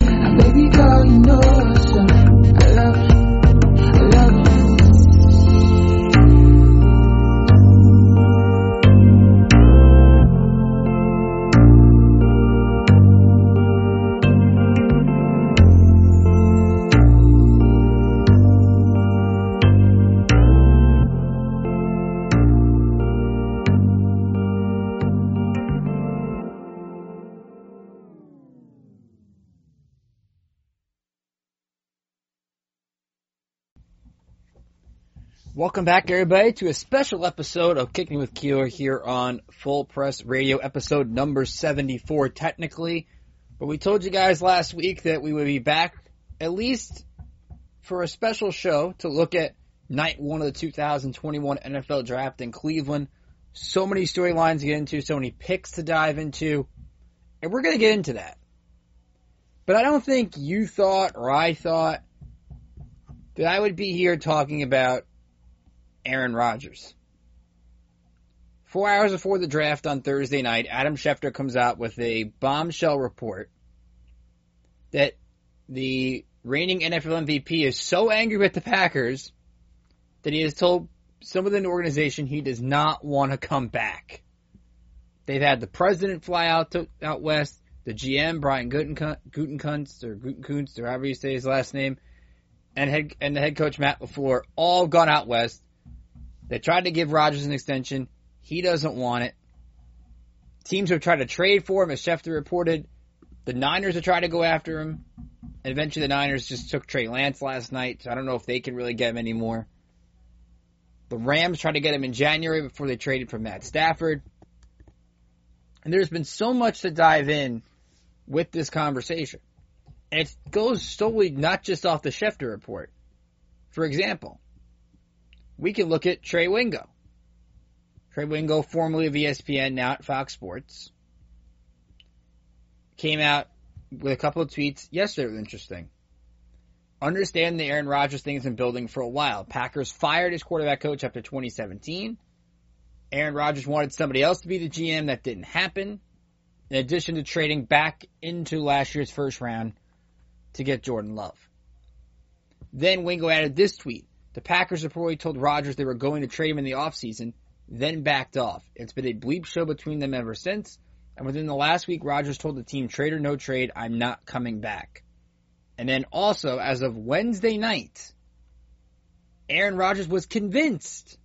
Baby girl, you know so I Welcome back, everybody, to a special episode of Kicking with Keeler here on Full Press Radio, episode number 74, technically. But we told you guys last week that we would be back at least for a special show to look at night one of the 2021 NFL Draft in Cleveland. So many storylines to get into, so many picks to dive into, and we're going to get into that. But I don't think you thought or I thought that I would be here talking about Aaron Rodgers. Four hours before the draft on Thursday night, Adam Schefter comes out with a bombshell report that the reigning NFL MVP is so angry with the Packers that he has told some of the organization he does not want to come back. They've had the president fly out to, out west, the GM Brian Gutekunst or Gutekunst or however you say his last name, and head and the head coach Matt LaFleur all gone out west. They tried to give Rodgers an extension. He doesn't want it. Teams have tried to trade for him, as Schefter reported. The Niners have tried to go after him. And eventually the Niners just took Trey Lance last night, so I don't know if they can really get him anymore. The Rams tried to get him in January before they traded for Matt Stafford. And there's been so much to dive in with this conversation. And it goes solely not just off the Schefter report. For example, we can look at Trey Wingo. Trey Wingo, formerly of ESPN, now at Fox Sports, came out with a couple of tweets yesterday that were interesting. Understand the Aaron Rodgers thing has been building for a while. Packers fired his quarterback coach after 2017. Aaron Rodgers wanted somebody else to be the GM. That didn't happen. In addition to trading back into last year's first round to get Jordan Love. Then Wingo added this tweet. The Packers reportedly told Rodgers they were going to trade him in the offseason, then backed off. It's been a bleep show between them ever since, and within the last week, Rodgers told the team, trade or no trade, I'm not coming back. And then also, as of Wednesday night, Aaron Rodgers was convinced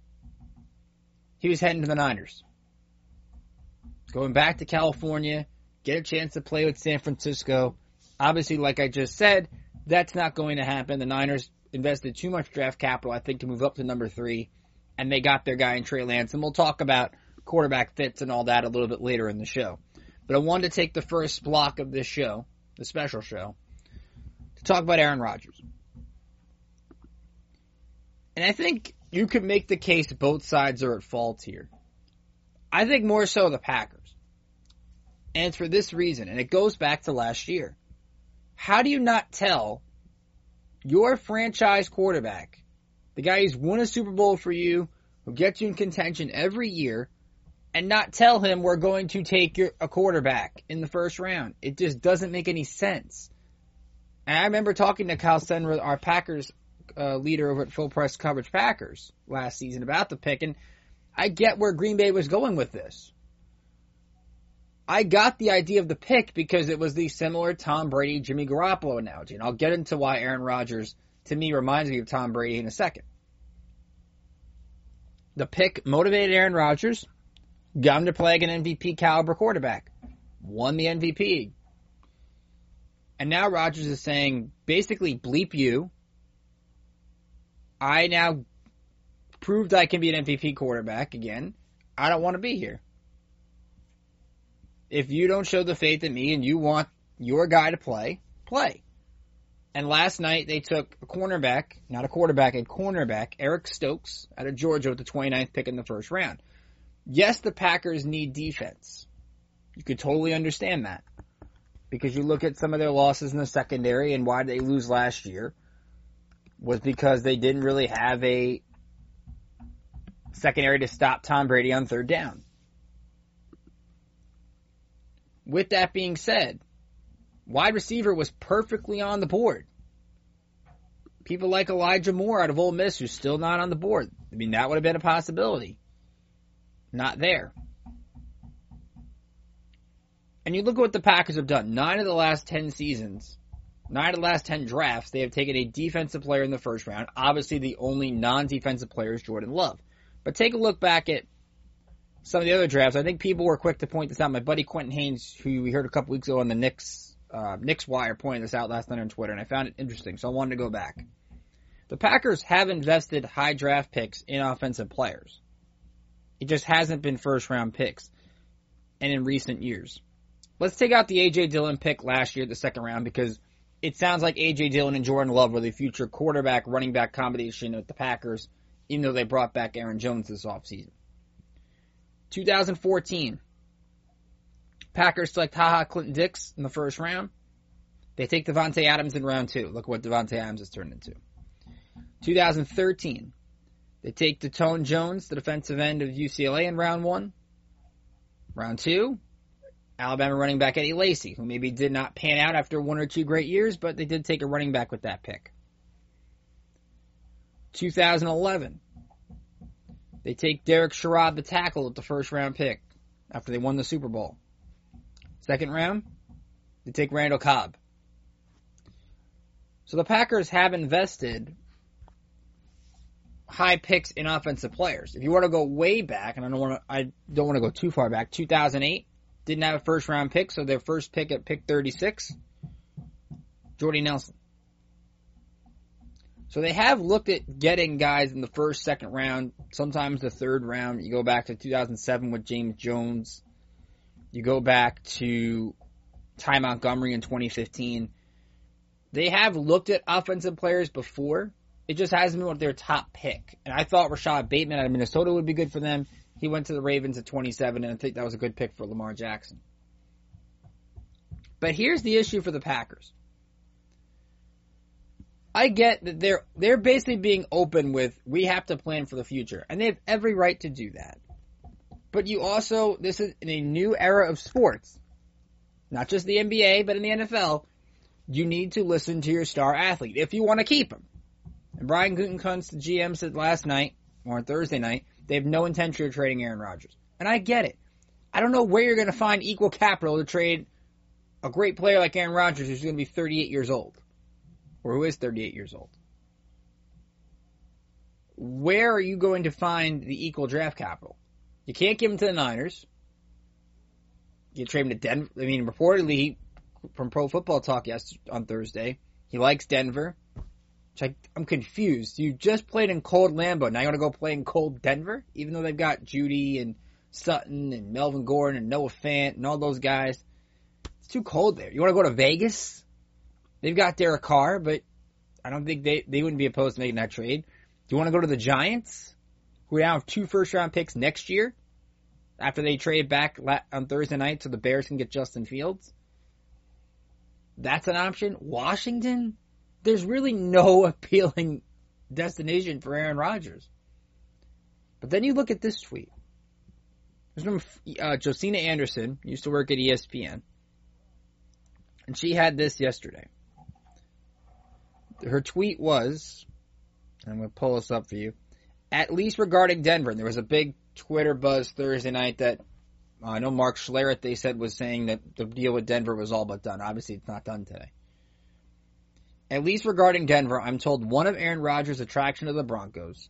he was heading to the Niners. Going back to California, get a chance to play with San Francisco. Obviously, like I just said, that's not going to happen. The Niners invested too much draft capital, I think, to move up to number three, and they got their guy in Trey Lance. And we'll talk about quarterback fits and all that a little bit later in the show. But I wanted to take the first block of this show, the special show, to talk about Aaron Rodgers. And I think you could make the case both sides are at fault here. I think more so the Packers. And it's for this reason, and it goes back to last year. How do you not tell your franchise quarterback, the guy who's won a Super Bowl for you, who gets you in contention every year, and not tell him we're going to take your, a quarterback in the first round? It just doesn't make any sense. And I remember talking to Kyle Senra, our Packers uh, leader over at Full Press Coverage Packers last season about the pick, and I get where Green Bay was going with this. I got the idea of the pick because it was the similar Tom Brady Jimmy Garoppolo analogy, and I'll get into why Aaron Rodgers to me reminds me of Tom Brady in a second. The pick motivated Aaron Rodgers, got him to play an MVP caliber quarterback, won the MVP. And now Rodgers is saying, basically, bleep you. I now proved I can be an MVP quarterback again. I don't want to be here. If you don't show the faith in me and you want your guy to play, play. And last night they took a cornerback, not a quarterback, a cornerback, Eric Stokes out of Georgia with the 29th pick in the first round. Yes, the Packers need defense. You could totally understand that. Because you look at some of their losses in the secondary and why they lose last year was because they didn't really have a secondary to stop Tom Brady on third down. With that being said, wide receiver was perfectly on the board. People like Elijah Moore out of Ole Miss who's still not on the board. I mean, that would have been a possibility. Not there. And you look at what the Packers have done. Nine of the last ten seasons, nine of the last ten drafts, they have taken a defensive player in the first round. Obviously, the only non-defensive player is Jordan Love. But take a look back at some of the other drafts. I think people were quick to point this out. My buddy Quentin Haynes, who we heard a couple weeks ago on the Knicks uh, Knicks Wire, pointed this out last night on Twitter, and I found it interesting, so I wanted to go back. The Packers have invested high draft picks in offensive players. It just hasn't been first round picks, and in recent years. Let's take out the AJ Dillon pick last year, the second round, because it sounds like AJ Dillon and Jordan Love were the future quarterback running back combination with the Packers, even though they brought back Aaron Jones this offseason. 2014, Packers select Ha Ha Clinton-Dix in the first round. They take Davante Adams in round two. Look what Davante Adams has turned into. 2013, they take Datone Jones, the defensive end of UCLA, in round one. Round two, Alabama running back Eddie Lacy, who maybe did not pan out after one or two great years, but they did take a running back with that pick. 2011, they take Derek Sherrod, the tackle, at the first round pick after they won the Super Bowl. Second round, they take Randall Cobb. So the Packers have invested high picks in offensive players. If you want to go way back, and I don't want to, I don't want to go too far back. 2008 didn't have a first round pick, so their first pick at pick 36, Jordy Nelson. So they have looked at getting guys in the first, second round, sometimes the third round. You go back to 2007 with James Jones. You go back to Ty Montgomery in 2015. They have looked at offensive players before. It just hasn't been what their top pick. And I thought Rashod Bateman out of Minnesota would be good for them. He went to the Ravens at 27, and I think that was a good pick for Lamar Jackson. But here's the issue for the Packers. I get that they're they're basically being open with we have to plan for the future, and they have every right to do that. But you also this is in a new era of sports, not just the NBA, but in the NFL. You need to listen to your star athlete if you want to keep him. And Brian Gutekunst, the GM, said last night or on Thursday night they have no intention of trading Aaron Rodgers, and I get it. I don't know where you're going to find equal capital to trade a great player like Aaron Rodgers, who's going to be 38 years old or who is 38 years old. Where are you going to find the equal draft capital? You can't give him to the Niners. You trade him to Denver. I mean, reportedly from Pro Football Talk yesterday on Thursday, he likes Denver. I, I'm confused. You just played in cold Lambeau. Now you want to go play in cold Denver, even though they've got Jeudy and Sutton and Melvin Gordon and Noah Fant and all those guys. It's too cold there. You want to go to Vegas? They've got Derek Carr, but I don't think they, they wouldn't be opposed to making that trade. Do you want to go to the Giants, who now have two first round picks next year after they trade back on Thursday night so the Bears can get Justin Fields? That's an option. Washington? There's really no appealing destination for Aaron Rodgers. But then you look at this tweet. There's from uh, Josina Anderson, used to work at ESPN. And she had this yesterday her tweet was, I'm going to pull this up for you, at least regarding Denver. There was a big Twitter buzz Thursday night that I know Mark Schlereth, they said, was saying that the deal with Denver was all but done. Obviously, it's not done today. At least regarding Denver, I'm told one of Aaron Rodgers' attraction to the Broncos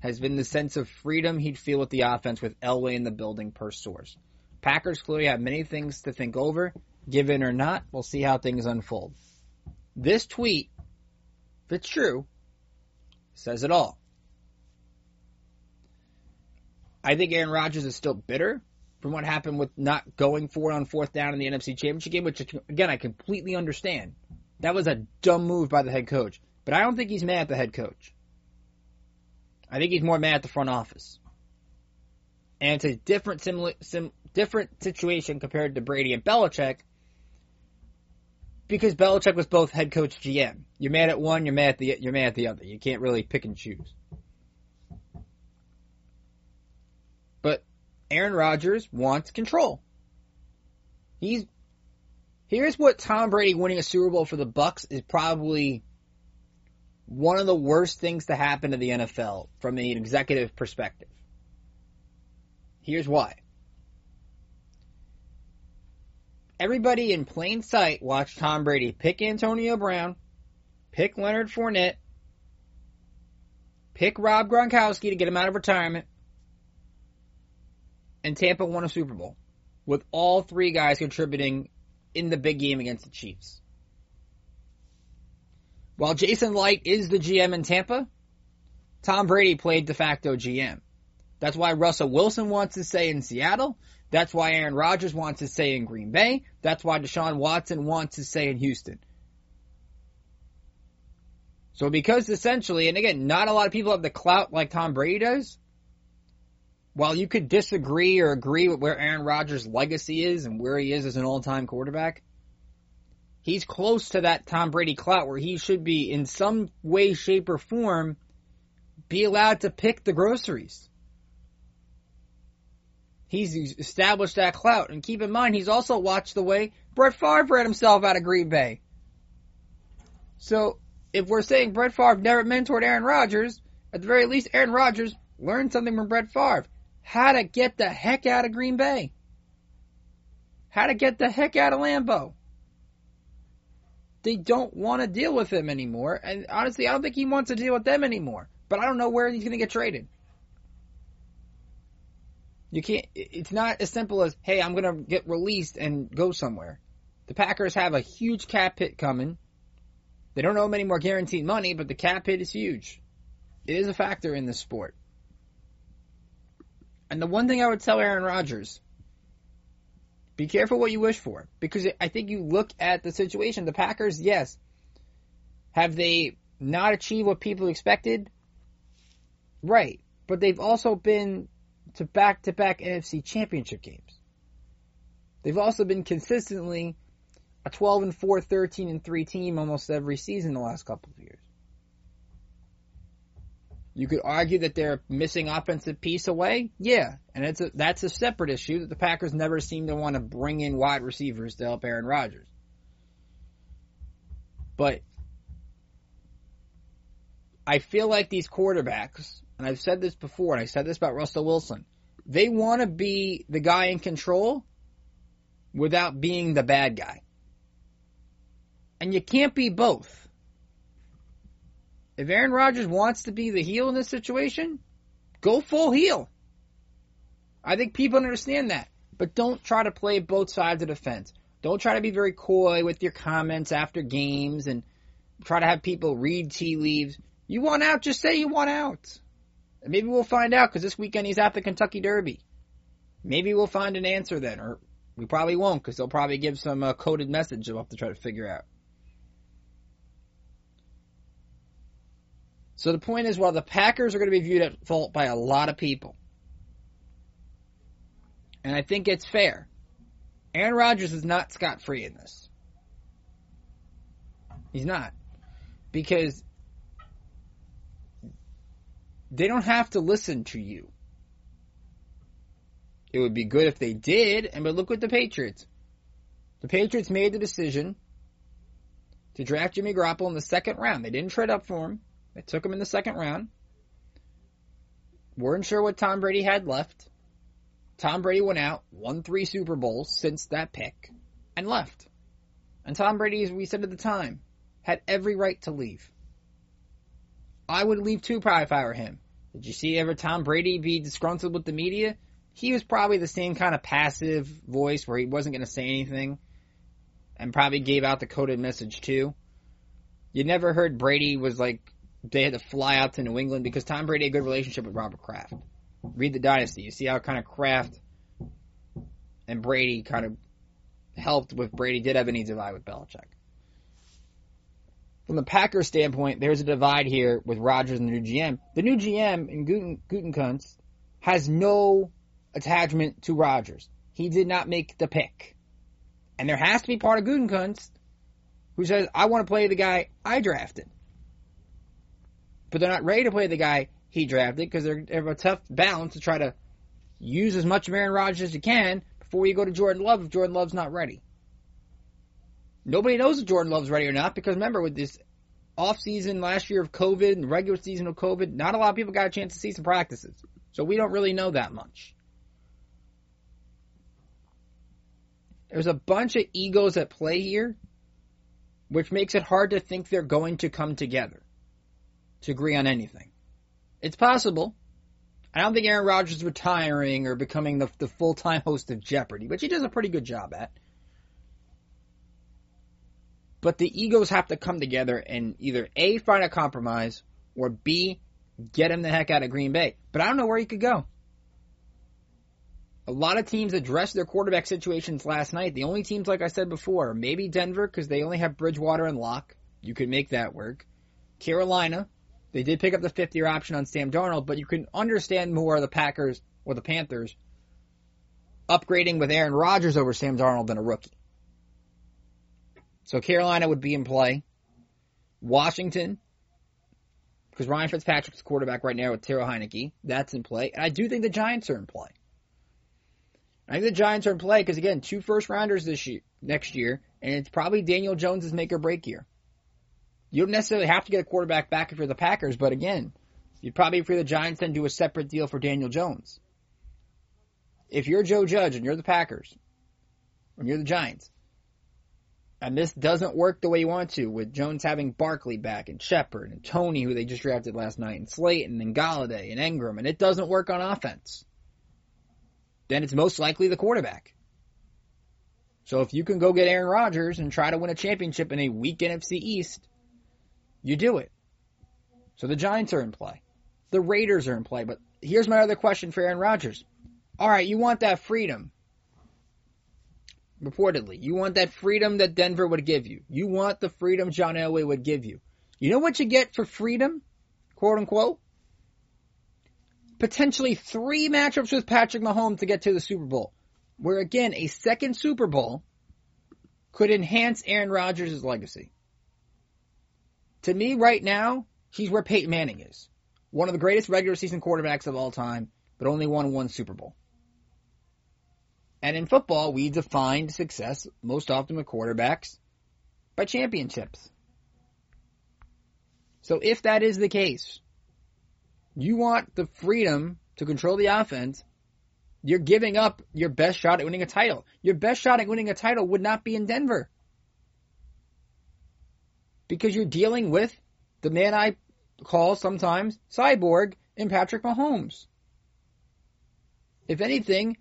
has been the sense of freedom he'd feel with the offense with Elway in the building per source. Packers clearly have many things to think over. Given or not, we'll see how things unfold. This tweet, if it's true, says it all. I think Aaron Rodgers is still bitter from what happened with not going for it on fourth down in the NFC Championship game, which again I completely understand. That was a dumb move by the head coach, but I don't think he's mad at the head coach. I think he's more mad at the front office. And it's a different sim- different situation compared to Brady and Belichick because Belichick was both head coach GM. You're mad at one, you're mad at the you're mad at the other. You can't really pick and choose. But Aaron Rodgers wants control. He's here's what Tom Brady winning a Super Bowl for the Bucs is probably one of the worst things to happen to the NFL from an executive perspective. Here's why. Everybody in plain sight watched Tom Brady pick Antonio Brown, pick Leonard Fournette, pick Rob Gronkowski to get him out of retirement, and Tampa won a Super Bowl with all three guys contributing in the big game against the Chiefs. While Jason Licht is the GM in Tampa, Tom Brady played de facto GM. That's why Russell Wilson wants to stay in Seattle. That's why Aaron Rodgers wants to stay in Green Bay. That's why Deshaun Watson wants to stay in Houston. So because essentially, and again, not a lot of people have the clout like Tom Brady does. While you could disagree or agree with where Aaron Rodgers' legacy is and where he is as an all-time quarterback, he's close to that Tom Brady clout where he should be in some way, shape, or form be allowed to pick the groceries. He's established that clout. And keep in mind, he's also watched the way Brett Favre ran himself out of Green Bay. So, if we're saying Brett Favre never mentored Aaron Rodgers, at the very least, Aaron Rodgers learned something from Brett Favre. How to get the heck out of Green Bay. How to get the heck out of Lambeau. They don't want to deal with him anymore. And honestly, I don't think he wants to deal with them anymore. But I don't know where he's going to get traded. You can't, it's not as simple as, hey, I'm going to get released and go somewhere. The Packers have a huge cap hit coming. They don't owe him any more guaranteed money, but the cap hit is huge. It is a factor in this sport. And the one thing I would tell Aaron Rodgers, be careful what you wish for. Because I think you look at the situation. The Packers, yes, have they not achieved what people expected? Right. But they've also been to back to back NFC championship games. They've also been consistently a 12 and 4, 13 and 3 team almost every season the last couple of years. You could argue that they're missing offensive piece away. Yeah. And it's a, that's a separate issue that the Packers never seem to want to bring in wide receivers to help Aaron Rodgers. But I feel like these quarterbacks, and I've said this before, and I said this about Russell Wilson, they want to be the guy in control without being the bad guy. And you can't be both. If Aaron Rodgers wants to be the heel in this situation, go full heel. I think people understand that. But don't try to play both sides of the fence. Don't try to be very coy with your comments after games and try to have people read tea leaves. You want out, just say you want out. Maybe we'll find out because this weekend he's at the Kentucky Derby. Maybe we'll find an answer then, or we probably won't because they'll probably give some uh, coded message we'll have to try to figure out. So the point is, while the Packers are going to be viewed at fault by a lot of people, and I think it's fair, Aaron Rodgers is not scot free in this. He's not. Because they don't have to listen to you. It would be good if they did, and but look what the Patriots. The Patriots made the decision to draft Jimmy Garoppolo in the second round. They didn't trade up for him. They took him in the second round. Weren't sure what Tom Brady had left. Tom Brady went out, won three Super Bowls since that pick, and left. And Tom Brady, as we said at the time, had every right to leave. I would leave too if I were him. Did you see ever Tom Brady be disgruntled with the media? He was probably the same kind of passive voice where he wasn't going to say anything and probably gave out the coded message too. You never heard Brady was like they had to fly out to New England because Tom Brady had a good relationship with Robert Kraft. Read the Dynasty. You see how kind of Kraft and Brady kind of helped with Brady did have an easy divide with Belichick. From the Packers standpoint, there's a divide here with Rodgers and the new GM. The new GM in Guten, Gutenkunst has no attachment to Rodgers. He did not make the pick. And there has to be part of Gutenkunst who says, I want to play the guy I drafted. But they're not ready to play the guy he drafted because they're, they have a tough balance to try to use as much Aaron Rodgers as you can before you go to Jordan Love if Jordan Love's not ready. Nobody knows if Jordan Love's ready or not because remember with this off season last year of COVID and regular season of COVID, not a lot of people got a chance to see some practices. So we don't really know that much. There's a bunch of egos at play here, which makes it hard to think they're going to come together to agree on anything. It's possible. I don't think Aaron Rodgers is retiring or becoming the, the full time host of Jeopardy, which he does a pretty good job at. But the egos have to come together and either A, find a compromise, or B, get him the heck out of Green Bay. But I don't know where he could go. A lot of teams addressed their quarterback situations last night. The only teams, like I said before, maybe Denver because they only have Bridgewater and Lock. You could make that work. Carolina, they did pick up the fifth year option on Sam Darnold, but you can understand more the Packers or the Panthers upgrading with Aaron Rodgers over Sam Darnold than a rookie. So Carolina would be in play. Washington, because Ryan Fitzpatrick's quarterback right now with Taylor Heinicke, that's in play. And I do think the Giants are in play. I think the Giants are in play because again, two first rounders this year, next year, and it's probably Daniel Jones' make or break year. You don't necessarily have to get a quarterback back if you're the Packers, but again, you'd probably you're the Giants then do a separate deal for Daniel Jones. If you're Joe Judge and you're the Packers, and you're the Giants, and this doesn't work the way you want to, with Jones having Barkley back and Shepard and Toney, who they just drafted last night, and Slayton and Golladay and Engram, and it doesn't work on offense then it's most likely the quarterback. So if you can go get Aaron Rodgers and try to win a championship in a weak NFC East, you do it. So the Giants are in play. The Raiders are in play. But here's my other question for Aaron Rodgers. All right, you want that freedom. Reportedly, you want that freedom that Denver would give you. You want the freedom John Elway would give you. You know what you get for freedom? Quote unquote? potentially three matchups with Patrick Mahomes to get to the Super Bowl. Where again, a second Super Bowl could enhance Aaron Rodgers' legacy. To me, right now, he's where Peyton Manning is. One of the greatest regular season quarterbacks of all time, but only won one Super Bowl. And in football, we define success most often with quarterbacks by championships. So if that is the case, you want the freedom to control the offense, you're giving up your best shot at winning a title. Your best shot at winning a title would not be in Denver. Because you're dealing with the man I call sometimes cyborg in Patrick Mahomes. If anything,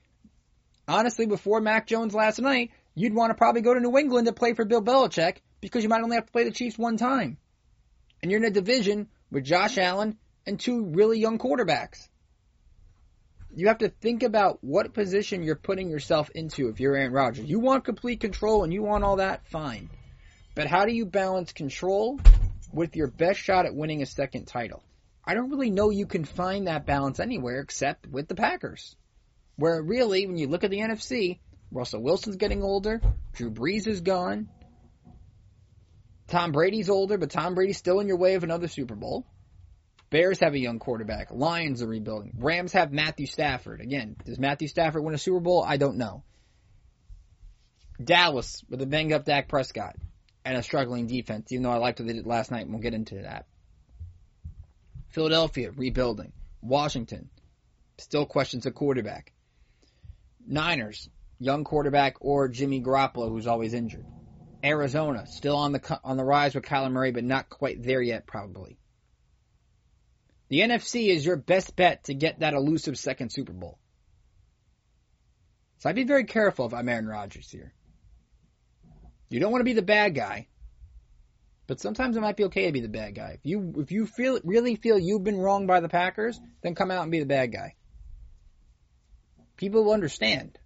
honestly, before Mac Jones last night, you'd want to probably go to New England to play for Bill Belichick because you might only have to play the Chiefs one time. And you're in a division with Josh Allen and two really young quarterbacks. You have to think about what position you're putting yourself into if you're Aaron Rodgers. You want complete control and you want all that, fine. But how do you balance control with your best shot at winning a second title? I don't really know you can find that balance anywhere except with the Packers. Where really, when you look at the NFC, Russell Wilson's getting older, Drew Brees is gone, Tom Brady's older, but Tom Brady's still in your way of another Super Bowl. Bears have a young quarterback. Lions are rebuilding. Rams have Matthew Stafford. Again, does Matthew Stafford win a Super Bowl? I don't know. Dallas with a banged up Dak Prescott and a struggling defense, even though I liked what they did last night, and we'll get into that. Philadelphia rebuilding. Washington still questions a quarterback. Niners, young quarterback, or Jimmy Garoppolo, who's always injured. Arizona, still on the on the rise with Kyler Murray, but not quite there yet, probably. The NFC is your best bet to get that elusive second Super Bowl. So I'd be very careful if I'm Aaron Rodgers here. You don't want to be the bad guy, but sometimes it might be okay to be the bad guy. If you if you feel really feel you've been wronged by the Packers, then come out and be the bad guy. People will understand.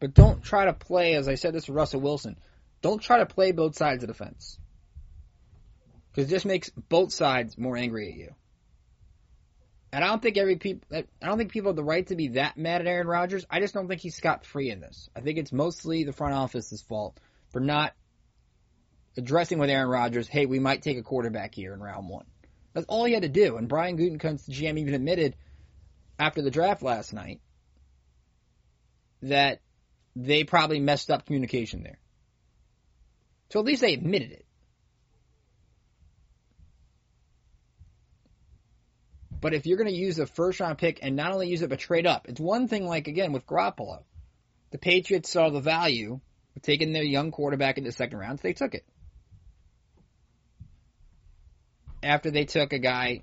But don't try to play, as I said this to Russell Wilson, don't try to play both sides of the fence. Because it just makes both sides more angry at you. And I don't think every people, I don't think people have the right to be that mad at Aaron Rodgers. I just don't think he's scot free in this. I think it's mostly the front office's fault for not addressing with Aaron Rodgers, hey, we might take a quarterback here in round one. That's all he had to do. And Brian Gutekunst, the GM, even admitted after the draft last night that they probably messed up communication there. So at least they admitted it. But if you're going to use a first round pick and not only use it but trade up, it's one thing like again with Garoppolo. The Patriots saw the value of taking their young quarterback in the second round, so they took it. After they took a guy,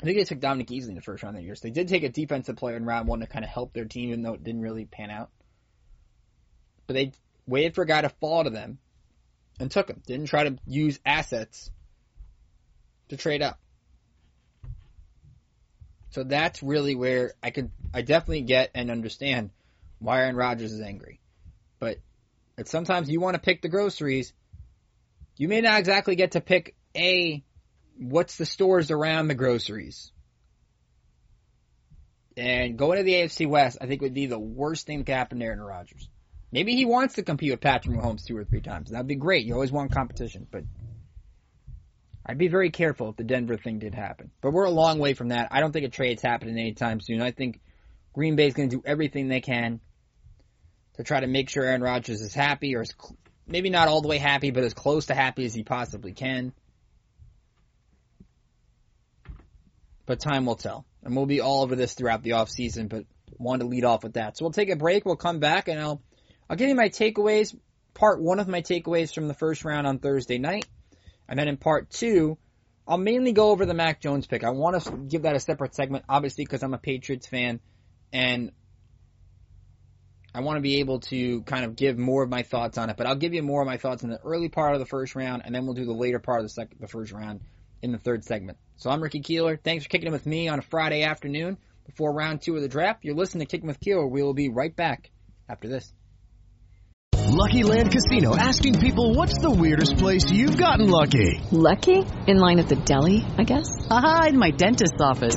I think they took Dominique Easley in the first round that year. So they did take a defensive player in round one to kind of help their team, even though it didn't really pan out. But they waited for a guy to fall to them and took him. Didn't try to use assets to trade up. So that's really where I could, I definitely get and understand why Aaron Rodgers is angry. But sometimes you want to pick the groceries. You may not exactly get to pick a what's the stores around the groceries. And going to the AFC West, I think would be the worst thing that could happen to Aaron Rodgers. Maybe he wants to compete with Patrick Mahomes two or three times. That'd be great. You always want competition, but I'd be very careful if the Denver thing did happen. But we're a long way from that. I don't think a trade's happening anytime soon. I think Green Bay's going to do everything they can to try to make sure Aaron Rodgers is happy, or cl- maybe not all the way happy, but as close to happy as he possibly can. But time will tell. And we'll be all over this throughout the off season, but wanted to lead off with that. So we'll take a break, we'll come back, and I'll I'll give you my takeaways, part one of my takeaways from the first round on Thursday night. And then in part two, I'll mainly go over the Mac Jones pick. I want to give that a separate segment, obviously, because I'm a Patriots fan, and I want to be able to kind of give more of my thoughts on it. But I'll give you more of my thoughts in the early part of the first round, and then we'll do the later part of the second, the first round in the third segment. So I'm Ricky Keeler. Thanks for kicking in with me on a Friday afternoon before round two of the draft. You're listening to Kicking with Keeler. We will be right back after this. Lucky Land Casino asking people what's the weirdest place you've gotten lucky? Lucky? In line at the deli, I guess? Aha, in my dentist's office.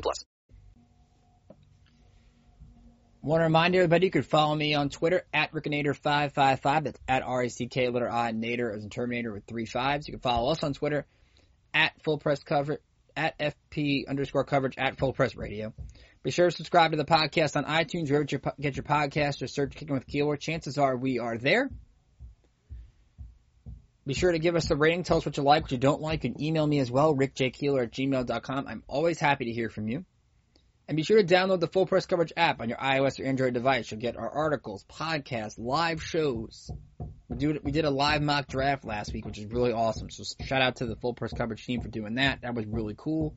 plus. Want to remind everybody you could follow me on Twitter at Rickinator555. That's at R A C K letter I Nader as in Terminator with three fives. You can follow us on Twitter at Full Press Coverage at FP underscore coverage at Full Press Radio. Be sure to subscribe to the podcast on iTunes, wherever you get your podcast, or search Kicking with Keeler. Chances are we are there. Be sure to give us a rating. Tell us what you like, what you don't like. and email me as well, rickjkeeler at gmail.com. I'm always happy to hear from you. And be sure to download the Full Press Coverage app on your iOS or Android device. You'll get our articles, podcasts, live shows. We, do, we did a live mock draft last week, which is really awesome. So shout out to the Full Press Coverage team for doing that. That was really cool.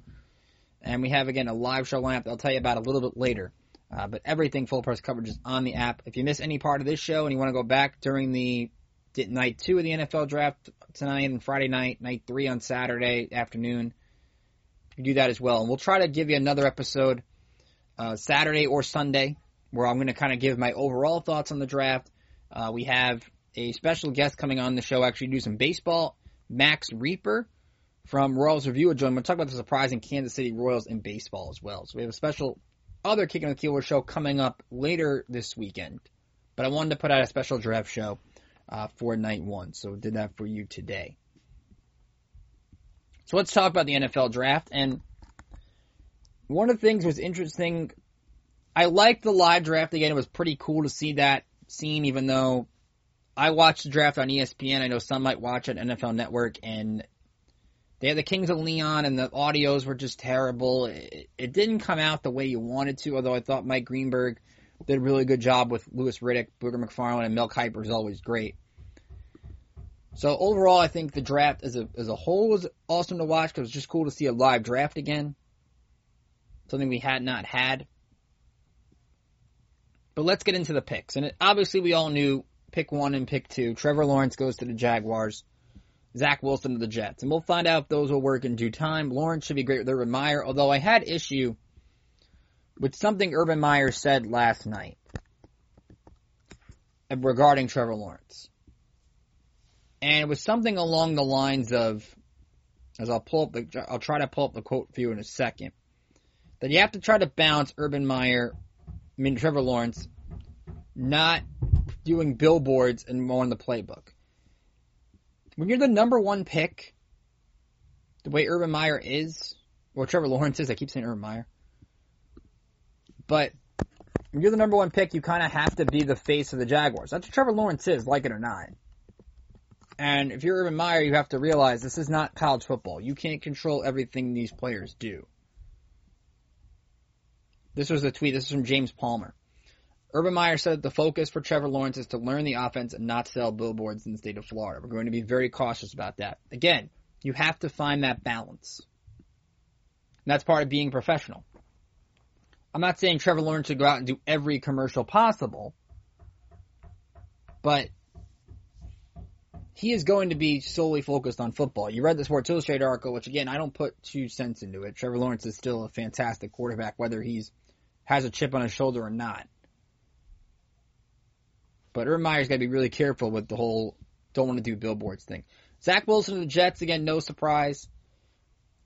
And we have, again, a live show lineup that I'll tell you about a little bit later. Uh, but everything Full Press Coverage is on the app. If you miss any part of this show and you want to go back during the night two of the NFL draft tonight and Friday night, night three on Saturday afternoon, you do that as well. And we'll try to give you another episode uh, Saturday or Sunday where I'm going to kind of give my overall thoughts on the draft. Uh, we have a special guest coming on the show, actually do some baseball. Max Reaper from Royals Review will join. We'll talk about the surprising Kansas City Royals in baseball as well. So we have a special other Kicking the Keeler show coming up later this weekend. But I wanted to put out a special draft show uh, for night one, so did that for you today. So let's talk about the NFL draft. And one of the things was interesting. I liked the live draft again. It was pretty cool to see that scene, even though I watched the draft on ESPN. I know some might watch it on NFL Network, and they had the Kings of Leon, and the audios were just terrible. It, it didn't come out the way you wanted to, although I thought Mike Greenberg did a really good job with Louis Riddick, Booger McFarland, and Mel Kiper is always great. So overall, I think the draft as a as a whole was awesome to watch because it was just cool to see a live draft again, something we had not had. But let's get into the picks, and it, obviously we all knew pick one and pick two. Trevor Lawrence goes to the Jaguars. Zach Wilson to the Jets. And we'll find out if those will work in due time. Lawrence should be great with Urban Meyer, although I had issue with something Urban Meyer said last night regarding Trevor Lawrence. And it was something along the lines of, as I'll pull up the, I'll try to pull up the quote for you in a second, that you have to try to balance Urban Meyer, I mean Trevor Lawrence, not doing billboards and more in the playbook when you're the number one pick, the way Urban Meyer is, or Trevor Lawrence is, I keep saying Urban Meyer, but you're the number one pick, you kind of have to be the face of the Jaguars. That's what Trevor Lawrence is, like it or not. And if you're Urban Meyer, you have to realize this is not college football. You can't control everything these players do. This was a tweet. This is from James Palmer. Urban Meyer said the focus for Trevor Lawrence is to learn the offense and not sell billboards in the state of Florida. We're going to be very cautious about that. Again, you have to find that balance. And that's part of being professional. I'm not saying Trevor Lawrence should go out and do every commercial possible, but he is going to be solely focused on football. You read the Sports Illustrated article, which again, I don't put two cents into it. Trevor Lawrence is still a fantastic quarterback, whether he's has a chip on his shoulder or not. But Urban Meyer's got to be really careful with the whole don't want to do billboards thing. Zach Wilson to the Jets, again, no surprise.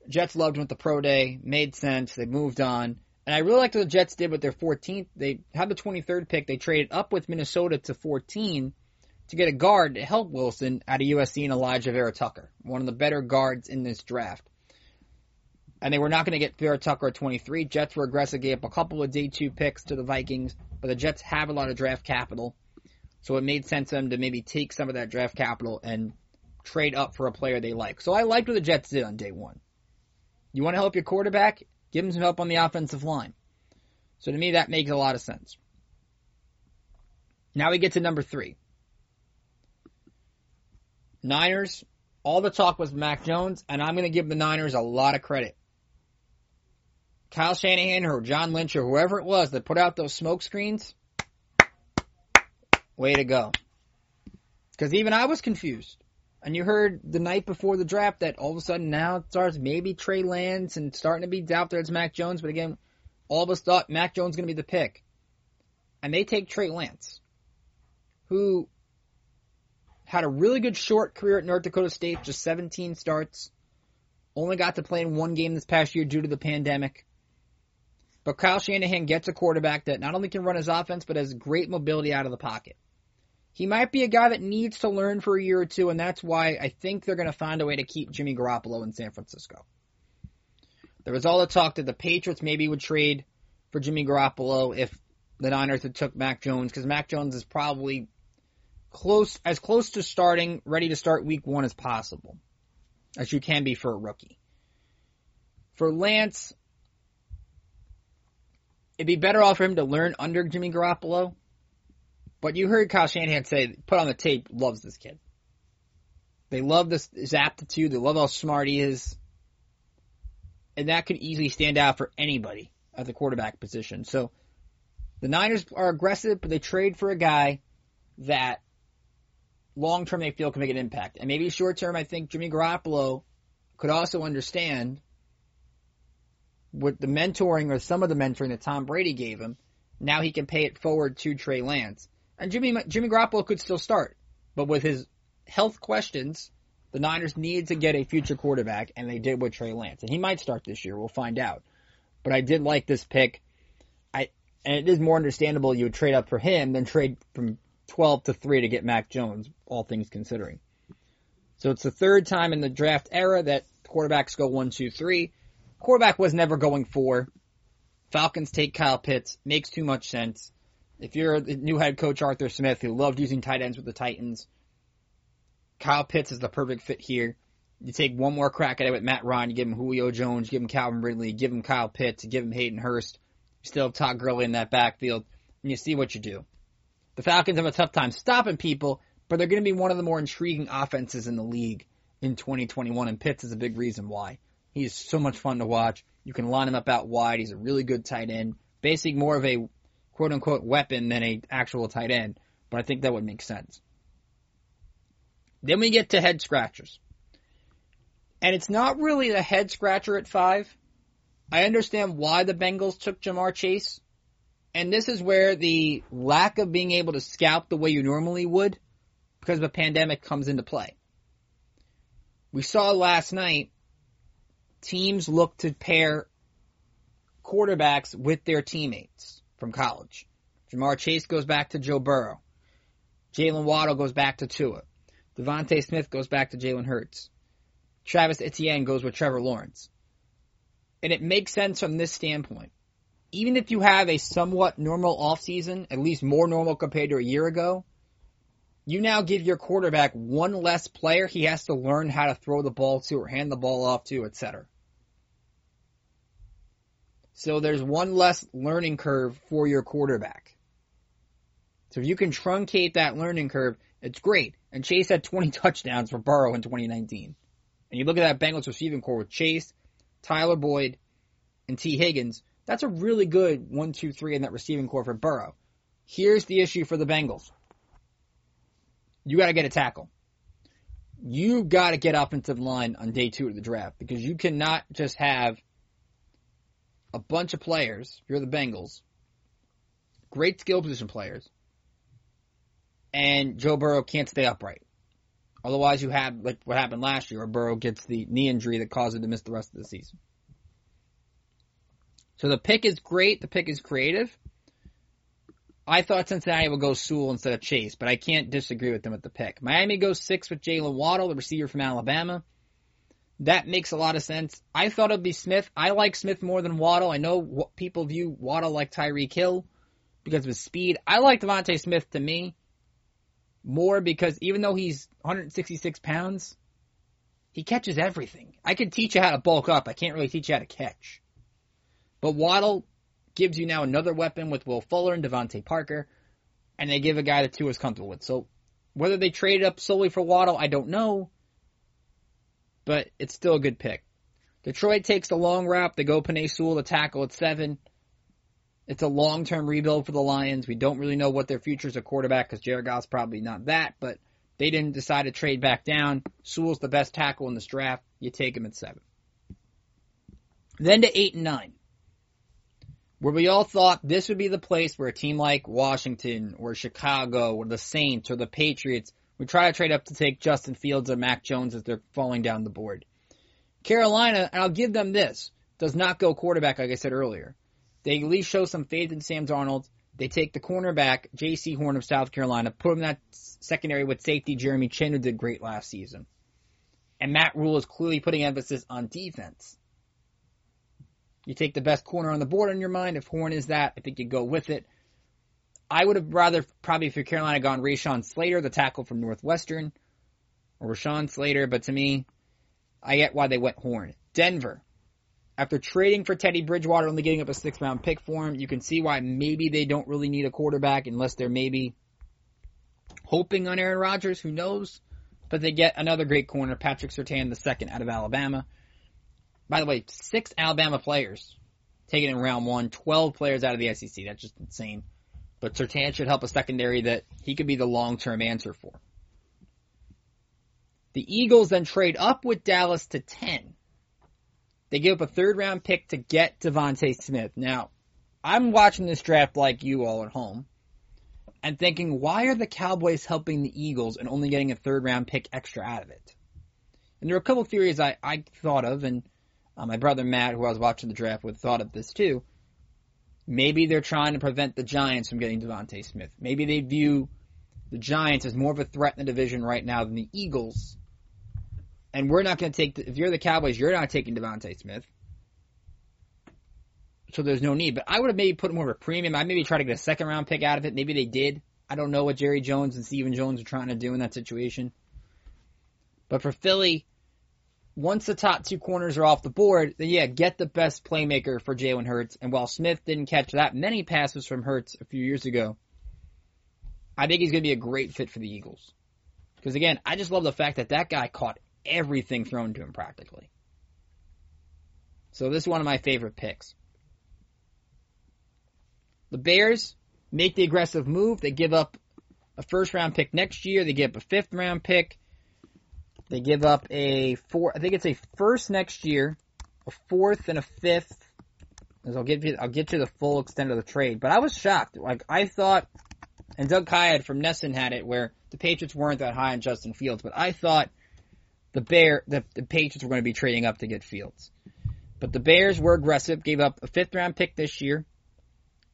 Jets loved him at the pro day, made sense. They moved on. And I really liked what the Jets did with their 14th. They had the 23rd pick. They traded up with Minnesota to 14 to get a guard to help Wilson out of USC and Alijah Vera Tucker, one of the better guards in this draft. And they were not going to get Vera Tucker at 23. Jets were aggressive, gave up a couple of day two picks to the Vikings, but the Jets have a lot of draft capital. So it made sense to them to maybe take some of that draft capital and trade up for a player they like. So I liked what the Jets did on day one. You want to help your quarterback? Give him some help on the offensive line. So to me, that makes a lot of sense. Now we get to number three. Niners, all the talk was Mac Jones, and I'm going to give the Niners a lot of credit. Kyle Shanahan or John Lynch or whoever it was that put out those smoke screens, way to go. Because even I was confused. And you heard the night before the draft that all of a sudden now it starts maybe Trey Lance and starting to be doubt that it's Mac Jones. But again, all of us thought Mac Jones going to be the pick. And they take Trey Lance, who had a really good short career at North Dakota State, just 17 starts. Only got to play in one game this past year due to the pandemic. But Kyle Shanahan gets a quarterback that not only can run his offense, but has great mobility out of the pocket. He might be a guy that needs to learn for a year or two, and that's why I think they're going to find a way to keep Jimmy Garoppolo in San Francisco. There was all the talk that the Patriots maybe would trade for Jimmy Garoppolo if the Niners had took Mac Jones, because Mac Jones is probably close as close to starting, ready to start week one as possible, as you can be for a rookie. For Lance, it'd be better off for him to learn under Jimmy Garoppolo. But you heard Kyle Shanahan say, put on the tape, loves this kid. They love this, his aptitude. They love how smart he is. And that could easily stand out for anybody at the quarterback position. So the Niners are aggressive, but they trade for a guy that long term they feel can make an impact. And maybe short term, I think Jimmy Garoppolo could also understand with the mentoring or some of the mentoring that Tom Brady gave him. Now he can pay it forward to Trey Lance. And Jimmy Jimmy Garoppolo could still start, but with his health questions, the Niners need to get a future quarterback, and they did with Trey Lance. And he might start this year. We'll find out. But I did like this pick. I and it is more understandable you would trade up for him than trade from 12 to 3 to get Mac Jones, all things considering. So it's the third time in the draft era that quarterbacks go 1, 2, 3. Quarterback was never going 4. Falcons take Kyle Pitts. Makes too much sense. If you're the new head coach Arthur Smith, who loved using tight ends with the Titans, Kyle Pitts is the perfect fit here. You take one more crack at it with Matt Ryan, you give him Julio Jones, give him Calvin Ridley, give him Kyle Pitts, give him Hayden Hurst. You still have Todd Gurley in that backfield, and you see what you do. The Falcons have a tough time stopping people, but they're going to be one of the more intriguing offenses in the league in 2021, and Pitts is a big reason why. He's so much fun to watch. You can line him up out wide. He's a really good tight end. Basically more of a quote unquote weapon than a actual tight end, but I think that would make sense. Then we get to head scratchers. And it's not really the head scratcher at five. I understand why the Bengals took Ja'Marr Chase. And this is where the lack of being able to scout the way you normally would because of a pandemic comes into play. We saw last night teams look to pair quarterbacks with their teammates from college. Ja'Marr Chase goes back to Joe Burrow. Jalen Waddle goes back to Tua. DeVonta Smith goes back to Jalen Hurts. Travis Etienne goes with Trevor Lawrence. And it makes sense from this standpoint. Even if you have a somewhat normal offseason, at least more normal compared to a year ago, you now give your quarterback one less player he has to learn how to throw the ball to or hand the ball off to, etc. So there's one less learning curve for your quarterback. So if you can truncate that learning curve, it's great. And Chase had 20 touchdowns for Burrow in 2019. And you look at that Bengals receiving corps with Chase, Tyler Boyd, and Tee Higgins. That's a really good one, two, three in that receiving corps for Burrow. Here's the issue for the Bengals. You got to get a tackle. You got to get offensive line on day two of the draft because you cannot just have a bunch of players. You're the Bengals, great skill position players, and Joe Burrow can't stay upright. Otherwise, you have like what happened last year, where Burrow gets the knee injury that caused him to miss the rest of the season. So the pick is great. The pick is creative. I thought Cincinnati would go Sewell instead of Chase, but I can't disagree with them at the pick. Miami goes six with Jalen Waddle, the receiver from Alabama. That makes a lot of sense. I thought it'd be Smith. I like Smith more than Waddle. I know people view Waddle like Tyreek Hill because of his speed. I like DeVonta Smith to me more because even though he's 166 pounds, he catches everything. I can teach you how to bulk up. I can't really teach you how to catch. But Waddle gives you now another weapon with Will Fuller and DeVante Parker, and they give a guy that Tua is comfortable with. So whether they traded up solely for Waddle, I don't know, but it's still a good pick. Detroit takes the long route. They go Penei Sewell to tackle at seven. It's a long-term rebuild for the Lions. We don't really know what their future is a quarterback because Jared Goff's probably not that, but they didn't decide to trade back down. Sewell's the best tackle in this draft. You take him at seven. Then to eight and nine where we all thought this would be the place where a team like Washington or Chicago or the Saints or the Patriots would try to trade up to take Justin Fields or Mac Jones as they're falling down the board. Carolina, and I'll give them this, does not go quarterback like I said earlier. They at least show some faith in Sam Darnold. They take the cornerback, Jaycee Horn of South Carolina, put him in that secondary with safety Jeremy Chinn, who did great last season. And Matt Rhule is clearly putting emphasis on defense. You take the best corner on the board in your mind. If Horn is that, I think you go with it. I would have rather probably for Carolina gone Rashawn Slater, the tackle from Northwestern, or Rashawn Slater, but to me, I get why they went Horn. Denver. After trading for Teddy Bridgewater, only getting up a sixth round pick for him, you can see why maybe they don't really need a quarterback unless they're maybe hoping on Aaron Rodgers. Who knows? But they get another great corner, Patrick Surtain, the second out of Alabama. By the way, six Alabama players taken in round one, 12 players out of the SEC. That's just insane. But Surtain should help a secondary that he could be the long term answer for. The Eagles then trade up with Dallas to 10. They give up a third round pick to get DeVonta Smith. Now, I'm watching this draft like you all at home and thinking, why are the Cowboys helping the Eagles and only getting a third round pick extra out of it? And there are a couple theories I, I thought of, and uh, my brother Matt, who I was watching the draft with, thought of this too. Maybe they're trying to prevent the Giants from getting DeVonta Smith. Maybe they view the Giants as more of a threat in the division right now than the Eagles. And we're not going to take, the, if you're the Cowboys, you're not taking DeVonta Smith. So there's no need. But I would have maybe put more of a premium. I maybe try to get a second round pick out of it. Maybe they did. I don't know what Jerry Jones and Stephen Jones are trying to do in that situation. But for Philly, once the top two corners are off the board, then yeah, get the best playmaker for Jalen Hurts. And while Smith didn't catch that many passes from Hurts a few years ago, I think he's going to be a great fit for the Eagles. Because again, I just love the fact that that guy caught everything thrown to him practically. So this is one of my favorite picks. The Bears make the aggressive move. They give up a first round pick next year. They give up a fifth round pick. They give up a four. I think it's a first next year, a fourth and a fifth. As I'll get you, I'll get you the full extent of the trade. But I was shocked. Like I thought, and Doug Kyed from NESN had it where the Patriots weren't that high on Justin Fields, but I thought the Bear, the, the Patriots were going to be trading up to get Fields. But the Bears were aggressive, gave up a fifth round pick this year,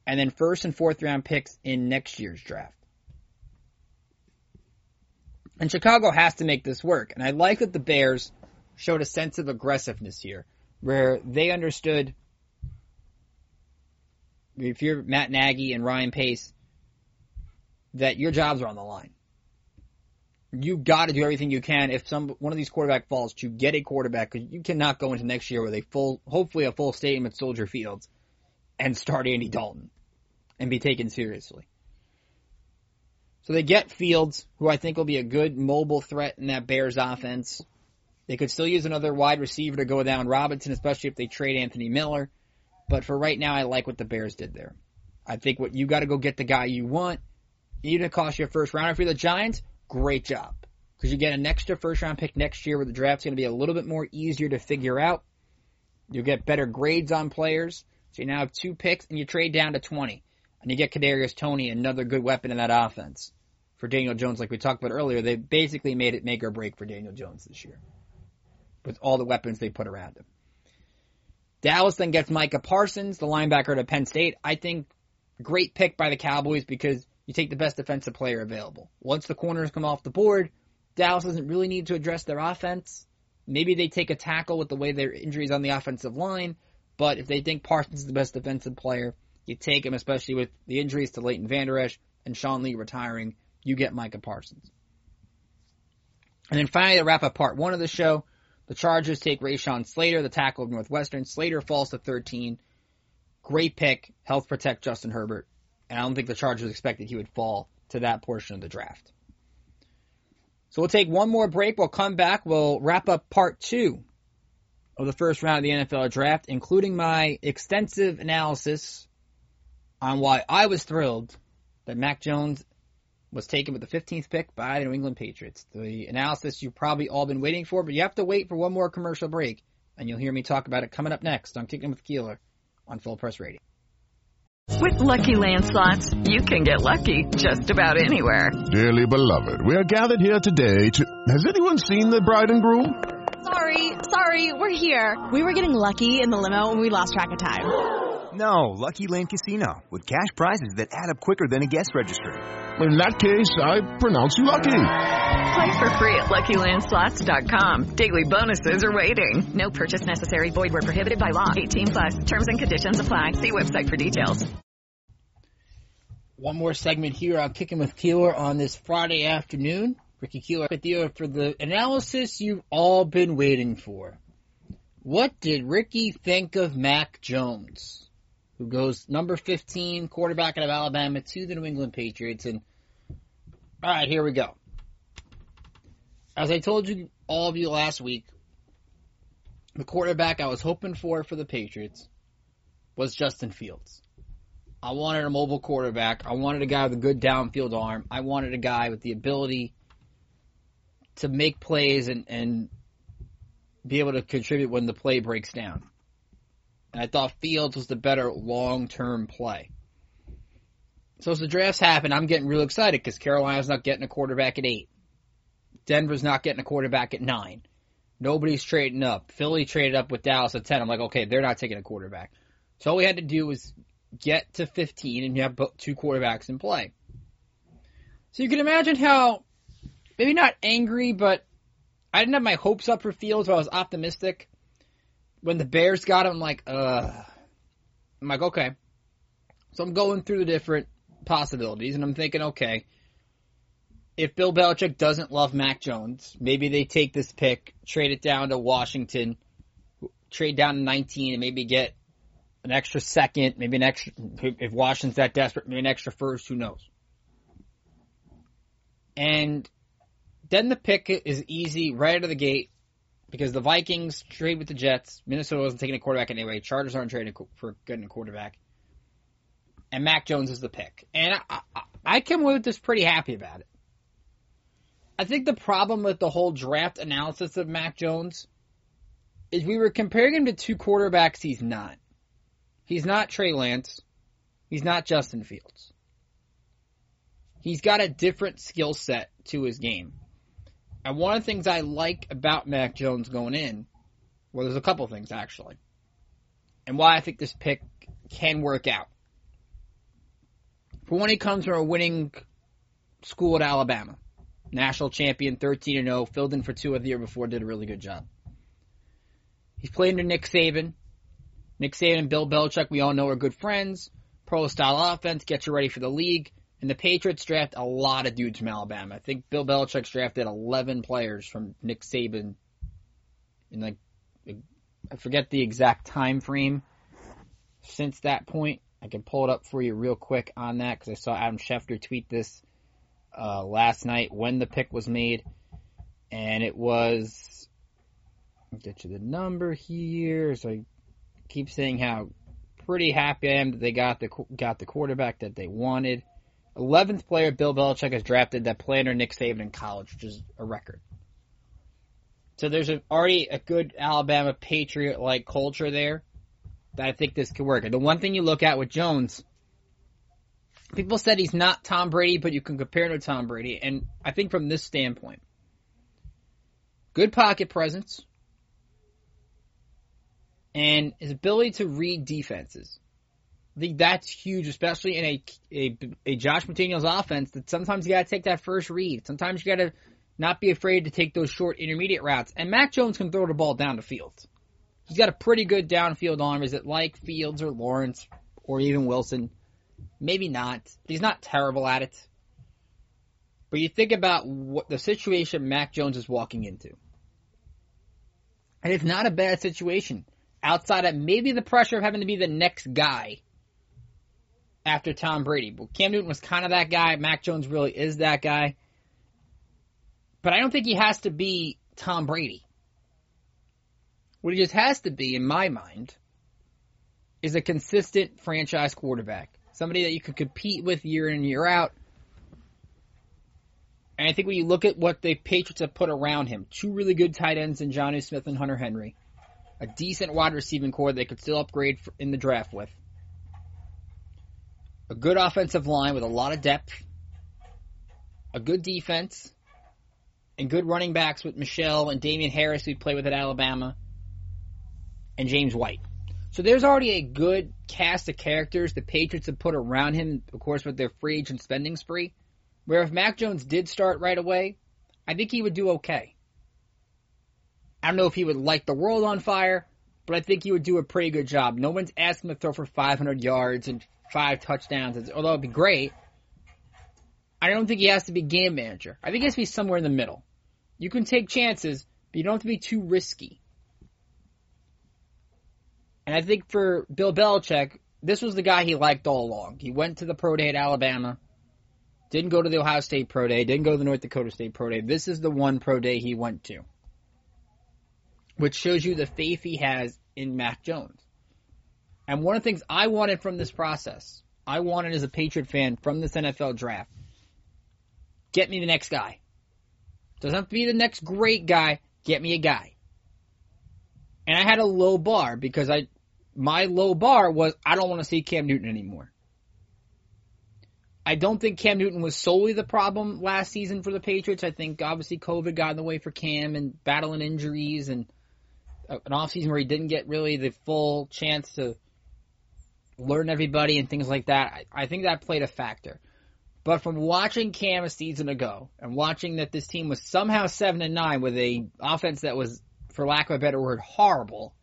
and then first and fourth round picks in next year's draft. And Chicago has to make this work. And I like that the Bears showed a sense of aggressiveness here, where they understood if you're Matt Nagy and Ryan Pace, that your jobs are on the line. You got to do everything you can if some one of these quarterback falls to get a quarterback because you cannot go into next year with a full, hopefully a full stadium at Soldier Fields, and start Andy Dalton and be taken seriously. So they get Fields, who I think will be a good mobile threat in that Bears offense. They could still use another wide receiver to go down Robinson, especially if they trade Anthony Miller. But for right now, I like what the Bears did there. I think what you got to go get the guy you want. Even if it costs you a first rounder for the Giants, great job. Because you get an extra first round pick next year where the draft's going to be a little bit more easier to figure out. You'll get better grades on players. So you now have two picks and you trade down to 20. And you get Kadarius Toney, another good weapon in that offense. For Daniel Jones, like we talked about earlier, they basically made it make or break for Daniel Jones this year. With all the weapons they put around him. Dallas then gets Micah Parsons, the linebacker to Penn State. I think great pick by the Cowboys because you take the best defensive player available. Once the corners come off the board, Dallas doesn't really need to address their offense. Maybe they take a tackle with the way their injuries on the offensive line, but if they think Parsons is the best defensive player, you take him, especially with the injuries to Leighton Vander Esch and Sean Lee retiring, you get Micah Parsons. And then finally, to wrap up part one of the show, the Chargers take Rashawn Slater, the tackle of Northwestern. Slater falls to 13. Great pick. Health protect Justin Herbert. And I don't think the Chargers expected he would fall to that portion of the draft. So we'll take one more break. We'll come back. We'll wrap up part two of the first round of the NFL draft, including my extensive analysis on why I was thrilled that Mac Jones was taken with the 15th pick by the New England Patriots. The analysis you've probably all been waiting for, but you have to wait for one more commercial break, and you'll hear me talk about it coming up next on Kicking with Keeler on Full Press Radio. With Lucky Land slots, you can get lucky just about anywhere. Dearly beloved, we are gathered here today to. Has anyone seen the bride and groom? Sorry, sorry, we're here. We were getting lucky in the limo and we lost track of time. No, Lucky Land Casino, with cash prizes that add up quicker than a guest registry. In that case, I pronounce you lucky. Play for free at LuckyLandSlots.com. Daily bonuses are waiting. No purchase necessary. Void where prohibited by law. 18 plus. Terms and conditions apply. See website for details. one more segment here on Kicking with Keeler on this Friday afternoon. Ricky Keeler with you for the analysis you've all been waiting for. What did Ricky think of Mac Jones, who goes number 15 quarterback out of Alabama to the New England Patriots? And all right, here we go. As I told you, all of you last week, the quarterback I was hoping for for the Patriots was Justin Fields. I wanted a mobile quarterback. I wanted a guy with a good downfield arm. I wanted a guy with the ability to make plays and, and be able to contribute when the play breaks down. And I thought Fields was the better long term play. So as the drafts happen, I'm getting real excited because Carolina's not getting a quarterback at eight. Denver's not getting a quarterback at nine. Nobody's trading up. Philly traded up with Dallas at ten. I'm like, okay, they're not taking a quarterback. So all we had to do was get to 15 and you have two quarterbacks in play. So you can imagine how, maybe not angry, but I didn't have my hopes up for Fields, but I was optimistic. When the Bears got him, I'm like, uh, I'm like, okay. So I'm going through the different possibilities and I'm thinking, okay, if Bill Belichick doesn't love Mac Jones, maybe they take this pick, trade it down to Washington, trade down to 19 and maybe get an extra second, maybe an extra, if Washington's that desperate, maybe an extra first, who knows. And then the pick is easy right out of the gate because the Vikings trade with the Jets. Minnesota wasn't taking a quarterback anyway. Chargers aren't trading for getting a quarterback. And Mac Jones is the pick. And I, I, I came away with this pretty happy about it. I think the problem with the whole draft analysis of Mac Jones is we were comparing him to two quarterbacks he's not. He's not Trey Lance. He's not Justin Fields. He's got a different skill set to his game. And one of the things I like about Mac Jones going in, well, there's a couple things actually, and why I think this pick can work out. For one, he comes from a winning school at Alabama, national champion, 13 0, filled in for two of the year before, did a really good job. He's played under Nick Saban. Nick Saban and Bill Belichick, we all know, are good friends. Pro style offense, gets you ready for the league. And the Patriots draft a lot of dudes from Alabama. I think Bill Belichick's drafted 11 players from Nick Saban in like, I forget the exact time frame since that point. I can pull it up for you real quick on that because I saw Adam Schefter tweet this uh, last night when the pick was made. And it was, I'll get you the number here. So I keep saying how pretty happy I am that they got the got the quarterback that they wanted. 11th player Bill Belichick has drafted that played under Nick Saban in college, which is a record. So there's a, already a good Alabama Patriot like culture there that I think this could work. And the one thing you look at with Jones, people said he's not Tom Brady, but you can compare him to Tom Brady. And I think from this standpoint, good pocket presence, and his ability to read defenses. Think that's huge, especially in a a, a Josh McDaniels offense. That sometimes you got to take that first read. Sometimes you got to not be afraid to take those short intermediate routes. And Mac Jones can throw the ball down the field. He's got a pretty good downfield arm. Is it like Fields or Lawrence or even Wilson? Maybe not. He's not terrible at it. But you think about what the situation Mac Jones is walking into. And it's not a bad situation outside of maybe the pressure of having to be the next guy after Tom Brady. Well, Cam Newton was kind of that guy. Mac Jones really is that guy. But I don't think he has to be Tom Brady. What he just has to be, in my mind, is a consistent franchise quarterback. Somebody that you could compete with year in and year out. And I think when you look at what the Patriots have put around him, two really good tight ends in Jonnu Smith and Hunter Henry a decent wide receiving corps they could still upgrade in the draft with, a good offensive line with a lot of depth, a good defense, and good running backs with Michel and Damien Harris, who played with at Alabama, and James White. So there's already a good cast of characters the Patriots have put around him, of course, with their free agent spending spree. Where if Mac Jones did start right away, I think he would do okay. I don't know if he would light the world on fire, but I think he would do a pretty good job. No one's asking him to throw for 500 yards and five touchdowns, although it'd be great. I don't think he has to be game manager. I think he has to be somewhere in the middle. You can take chances, but you don't have to be too risky. And I think for Bill Belichick, this was the guy he liked all along. He went to the pro day at Alabama, didn't go to the Ohio State pro day, didn't go to the North Dakota State pro day. This is the one pro day he went to, which shows you the faith he has in Mac Jones. And one of the things I wanted from this process, I wanted as a Patriot fan from this NFL draft, get me the next guy. Doesn't have to be the next great guy, get me a guy. And I had a low bar because I my low bar was I don't want to see Cam Newton anymore. I don't think Cam Newton was solely the problem last season for the Patriots. I think obviously COVID got in the way for Cam and battling injuries and uh, an offseason where he didn't get really the full chance to learn everybody and things like that. I, I think that played a factor. But from watching Cam a season ago and watching that this team was somehow seven and nine with a offense that was, for lack of a better word, horrible,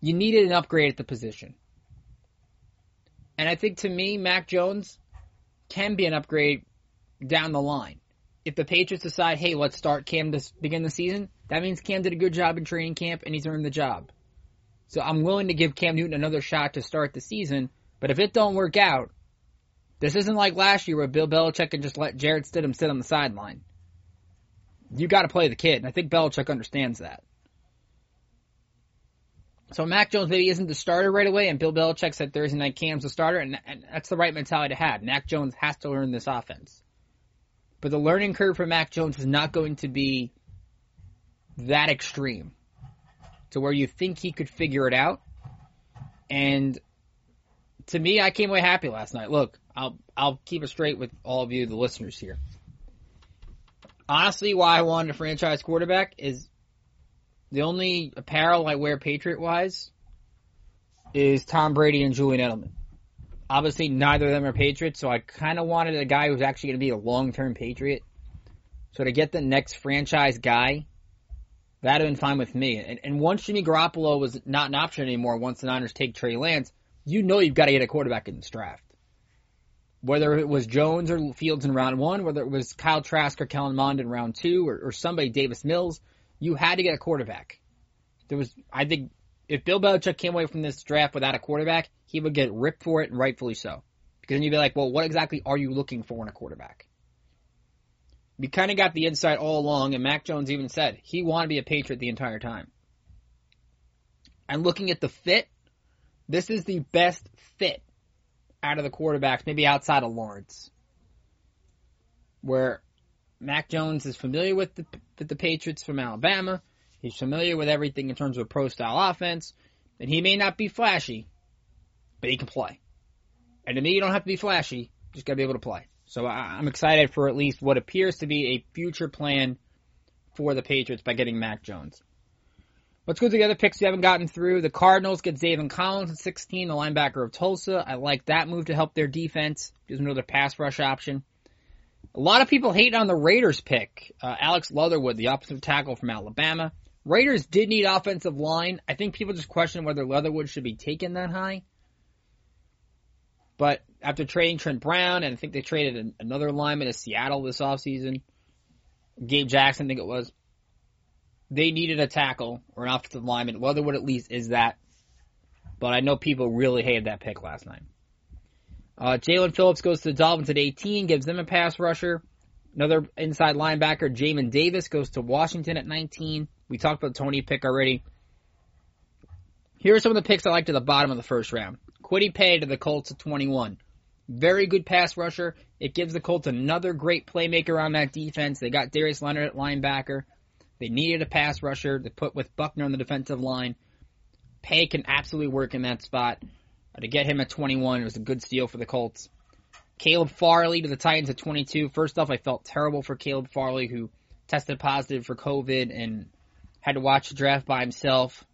you needed an upgrade at the position. And I think to me, Mac Jones can be an upgrade down the line. If the Patriots decide, hey, let's start Cam to begin the season, that means Cam did a good job in training camp and he's earned the job. So I'm willing to give Cam Newton another shot to start the season. But if it don't work out, this isn't like last year where Bill Belichick can just let Jarrett Stidham sit on the sideline. You got to play the kid, and I think Belichick understands that. So Mac Jones maybe isn't the starter right away, and Bill Belichick said Thursday night Cam's the starter, and, and that's the right mentality to have. Mac Jones has to learn this offense. But the learning curve for Mac Jones is not going to be that extreme to where you think he could figure it out. And to me, I came away happy last night. Look, I'll I'll keep it straight with all of you, the listeners here. Honestly, why I wanted a franchise quarterback is the only apparel I wear Patriot wise is Tom Brady and Julian Edelman. Obviously, neither of them are Patriots, so I kind of wanted a guy who's actually going to be a long term Patriot. So to get the next franchise guy, that'd have been fine with me. And, and once Jimmy Garoppolo was not an option anymore, once the Niners take Trey Lance, you know you've got to get a quarterback in this draft. Whether it was Jones or Fields in round one, whether it was Kyle Trask or Kellen Mond in round two, or, or somebody, Davis Mills, you had to get a quarterback. There was, I think, if Bill Belichick came away from this draft without a quarterback, he would get ripped for it, and rightfully so. Because then you'd be like, well, what exactly are you looking for in a quarterback? We kind of got the insight all along, and Mac Jones even said he wanted to be a Patriot the entire time. And looking at the fit, this is the best fit out of the quarterbacks, maybe outside of Lawrence, where Mac Jones is familiar with the, with the Patriots from Alabama. He's familiar with everything in terms of a pro style offense, and he may not be flashy, but he can play. And to me, you don't have to be flashy; you just got to be able to play. So I'm excited for at least what appears to be a future plan for the Patriots by getting Mac Jones. Let's go to the other picks we haven't gotten through. The Cardinals get Zaven Collins at 16, the linebacker of Tulsa. I like that move to help their defense. Gives them another pass rush option. A lot of people hate on the Raiders pick. Uh, Alex Leatherwood, the offensive tackle from Alabama. Raiders did need offensive line. I think people just question whether Leatherwood should be taken that high. But after trading Trent Brown, and I think they traded another lineman to Seattle this offseason, Gabe Jackson, I think it was, they needed a tackle or an offensive lineman. Leatherwood at least is that. But I know people really hated that pick last night. Uh, Jaelan Phillips goes to the Dolphins at 18, gives them a pass rusher. Another inside linebacker, Jamin Davis, goes to Washington at 19. We talked about the Toney pick already. Here are some of the picks I liked at the bottom of the first round. Kwity Paye to the Colts at 21. Very good pass rusher. It gives the Colts another great playmaker on that defense. They got Darius Leonard at linebacker. They needed a pass rusher to put with Buckner on the defensive line. Paye can absolutely work in that spot. To get him at 21, it was a good steal for the Colts. Caleb Farley to the Titans at 22. First off, I felt terrible for Caleb Farley, who tested positive for COVID and had to watch the draft by himself,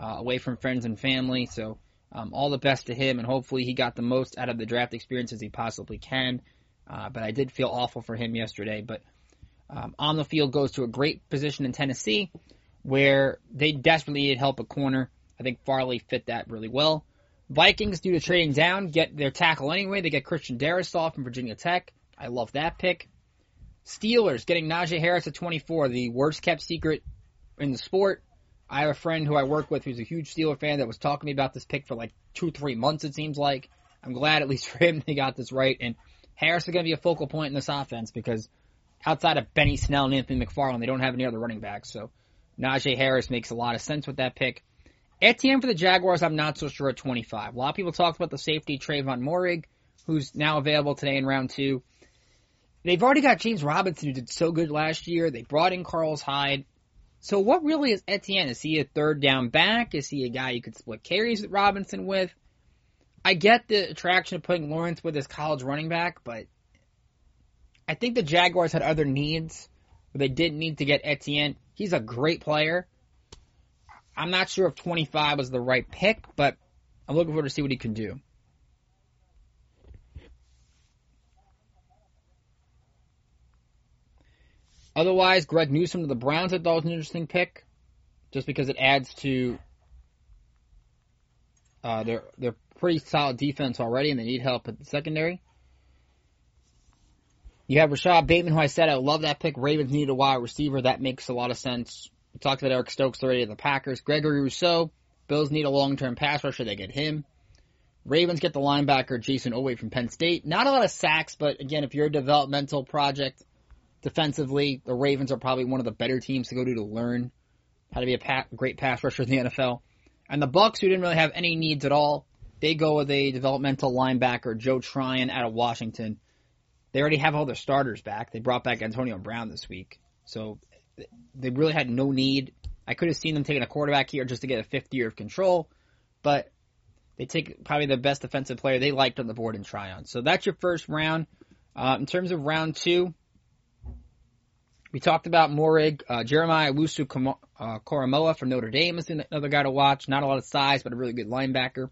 uh, away from friends and family. So, um, all the best to him, and hopefully he got the most out of the draft experience as he possibly can. Uh, but I did feel awful for him yesterday. But um, on the field goes to a great position in Tennessee, where they desperately needed help at corner. I think Farley fit that really well. Vikings, due to trading down, get their tackle anyway. They get Christian Darrisaw from Virginia Tech. I love that pick. Steelers getting Najee Harris at 24, the worst kept secret in the sport. I have a friend who I work with who's a huge Steeler fan that was talking to me about this pick for like two, three months, it seems like. I'm glad, at least for him, they got this right. And Harris is going to be a focal point in this offense because outside of Benny Snell and Anthony McFarland, they don't have any other running backs. So Najee Harris makes a lot of sense with that pick. Etienne for the Jaguars, I'm not so sure at 25. A lot of people talked about the safety Trevon Moehrig, who's now available today in round two. They've already got James Robinson, who did so good last year. They brought in Carlos Hyde. So what really is Etienne? Is he a third down back? Is he a guy you could split carries with Robinson with? I get the attraction of putting Lawrence with his college running back, but I think the Jaguars had other needs where they didn't need to get Etienne. He's a great player. I'm not sure if 25 was the right pick, but I'm looking forward to see what he can do. Otherwise, Greg Newsome to the Browns I thought was an interesting pick, just because it adds to uh, their their pretty solid defense already, and they need help at the secondary. You have Rashod Bateman, who I said I love that pick. Ravens need a wide receiver. That makes a lot of sense. We talked about Eric Stokes already at the Packers. Gregory Rousseau. Bills need a long-term pass rusher. They get him. Ravens get the linebacker Jayson Oweh from Penn State. Not a lot of sacks, but again, if you're a developmental project defensively, the Ravens are probably one of the better teams to go to to learn how to be a pa- great pass rusher in the NFL. And the Bucs, who didn't really have any needs at all, they go with a developmental linebacker, Joe Tryon, out of Washington. They already have all their starters back. They brought back Antonio Brown this week, so they really had no need. I could have seen them taking a quarterback here just to get a fifth year of control, but they take probably the best defensive player they liked on the board in Tryon. So that's your first round. Uh, in terms of round two, we talked about Moehrig, uh, Jeremiah Owusu uh, Koramoah from Notre Dame is another guy to watch. Not a lot of size, but a really good linebacker.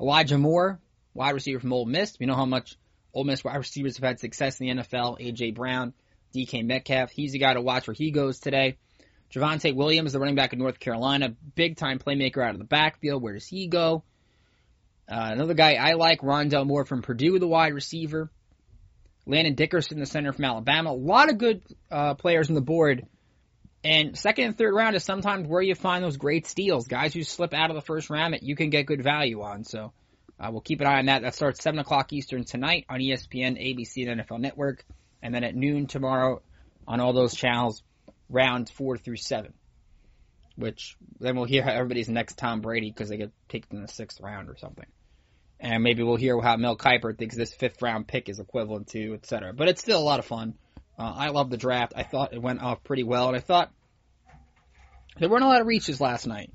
Elijah Moore, wide receiver from Ole Miss. We know how much Ole Miss wide receivers have had success in the NFL. AJ Brown, DK Metcalf. He's the guy to watch where he goes today. Javonte Williams, the running back in North Carolina, big time playmaker out of the backfield. Where does he go? Uh, another guy I like, Rondale Moore from Purdue, the wide receiver. Landon Dickerson, the center from Alabama. A lot of good uh, players on the board. And second and third round is sometimes where you find those great steals. Guys who slip out of the first round that you can get good value on. So uh, we'll keep an eye on that. That starts 7 o'clock Eastern tonight on ESPN, ABC, and NFL Network. And then at noon tomorrow on all those channels, rounds 4 through 7. Which then we'll hear how everybody's next Tom Brady because they get picked in the sixth round or something and maybe we'll hear how Mel Kiper thinks this fifth round pick is equivalent to, et cetera. But it's still a lot of fun. Uh, I love the draft. I thought it went off pretty well, and I thought there weren't a lot of reaches last night,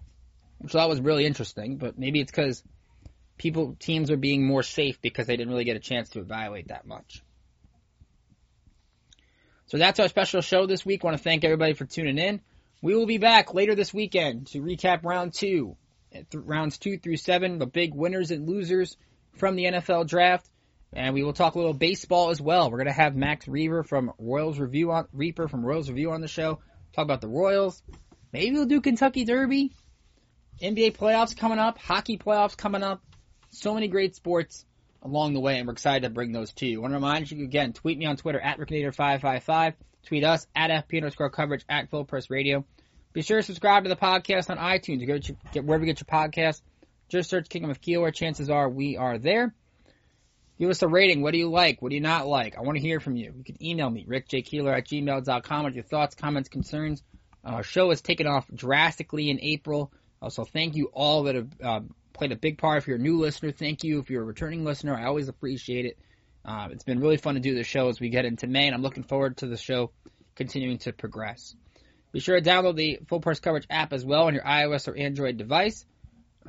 which I thought was really interesting. But maybe it's because people teams are being more safe because they didn't really get a chance to evaluate that much. So that's our special show this week. I want to thank everybody for tuning in. We will be back later this weekend to recap round two rounds two through seven, the big winners and losers from the NFL draft. And we will talk a little baseball as well. We're going to have Max Rieper from Royals Review on, Rieper from Royals Review on the show. Talk about the Royals. Maybe we'll do Kentucky Derby. NBA playoffs coming up. Hockey playoffs coming up. So many great sports along the way, and we're excited to bring those to you. I want to remind you again, tweet me on Twitter at Rickinator555. Tweet us at FP underscore coverage at Full Press Radio. Be sure to subscribe to the podcast on iTunes. Get, your, get wherever you get your podcast. Just search Kingdom of Keeler. Chances are we are there. Give us a rating. What do you like? What do you not like? I want to hear from you. You can email me, rickjkeeler at gmail.com with your thoughts, comments, concerns. Our show has taken off drastically in April. Also, thank you all that have uh, played a big part. If you're a new listener, thank you. If you're a returning listener, I always appreciate it. Uh, it's been really fun to do the show as we get into May, and I'm looking forward to the show continuing to progress. Be sure to download the Full Press Coverage app as well on your iOS or Android device.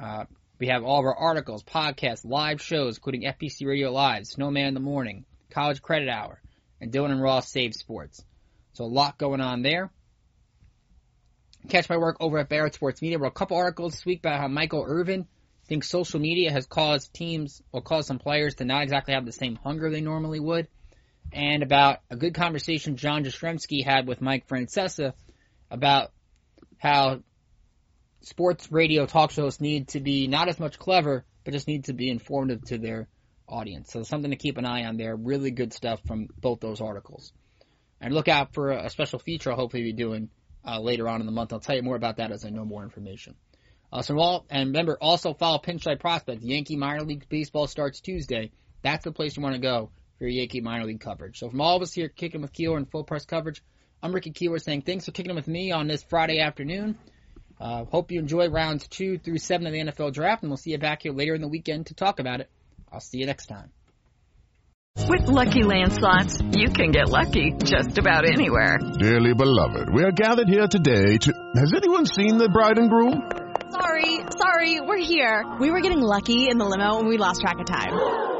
Uh, we have all of our articles, podcasts, live shows, including FPC Radio Live, Snowman in the Morning, College Credit Hour, and Dylan and Ross Save Sports. So a lot going on there. Catch my work over at Barrett Sports Media. Wrote a couple articles this week about how Michael Irvin thinks social media has caused teams or caused some players to not exactly have the same hunger they normally would. And about a good conversation John Jastremski had with Mike Francesa about how sports radio talk shows need to be not as much clever, but just need to be informative to their audience. So something to keep an eye on there. Really good stuff from both those articles. And look out for a special feature I'll hopefully be doing uh, later on in the month. I'll tell you more about that as I know more information. Uh, so all, and remember, also follow Pinstripe Prospect. Yankee minor league baseball starts Tuesday. That's the place you want to go for your Yankee minor league coverage. So from all of us here, kicking with Keeler and full press coverage, I'm Ricky Keeler saying thanks for kicking with me on this Friday afternoon. Uh, hope you enjoy rounds two through seven of the NFL draft, and we'll see you back here later in the weekend to talk about it. I'll see you next time. With Lucky Land slots, you can get lucky just about anywhere. Dearly beloved, we are gathered here today to. Has anyone seen the bride and groom? Sorry, sorry, we're here. We were getting lucky in the limo and we lost track of time.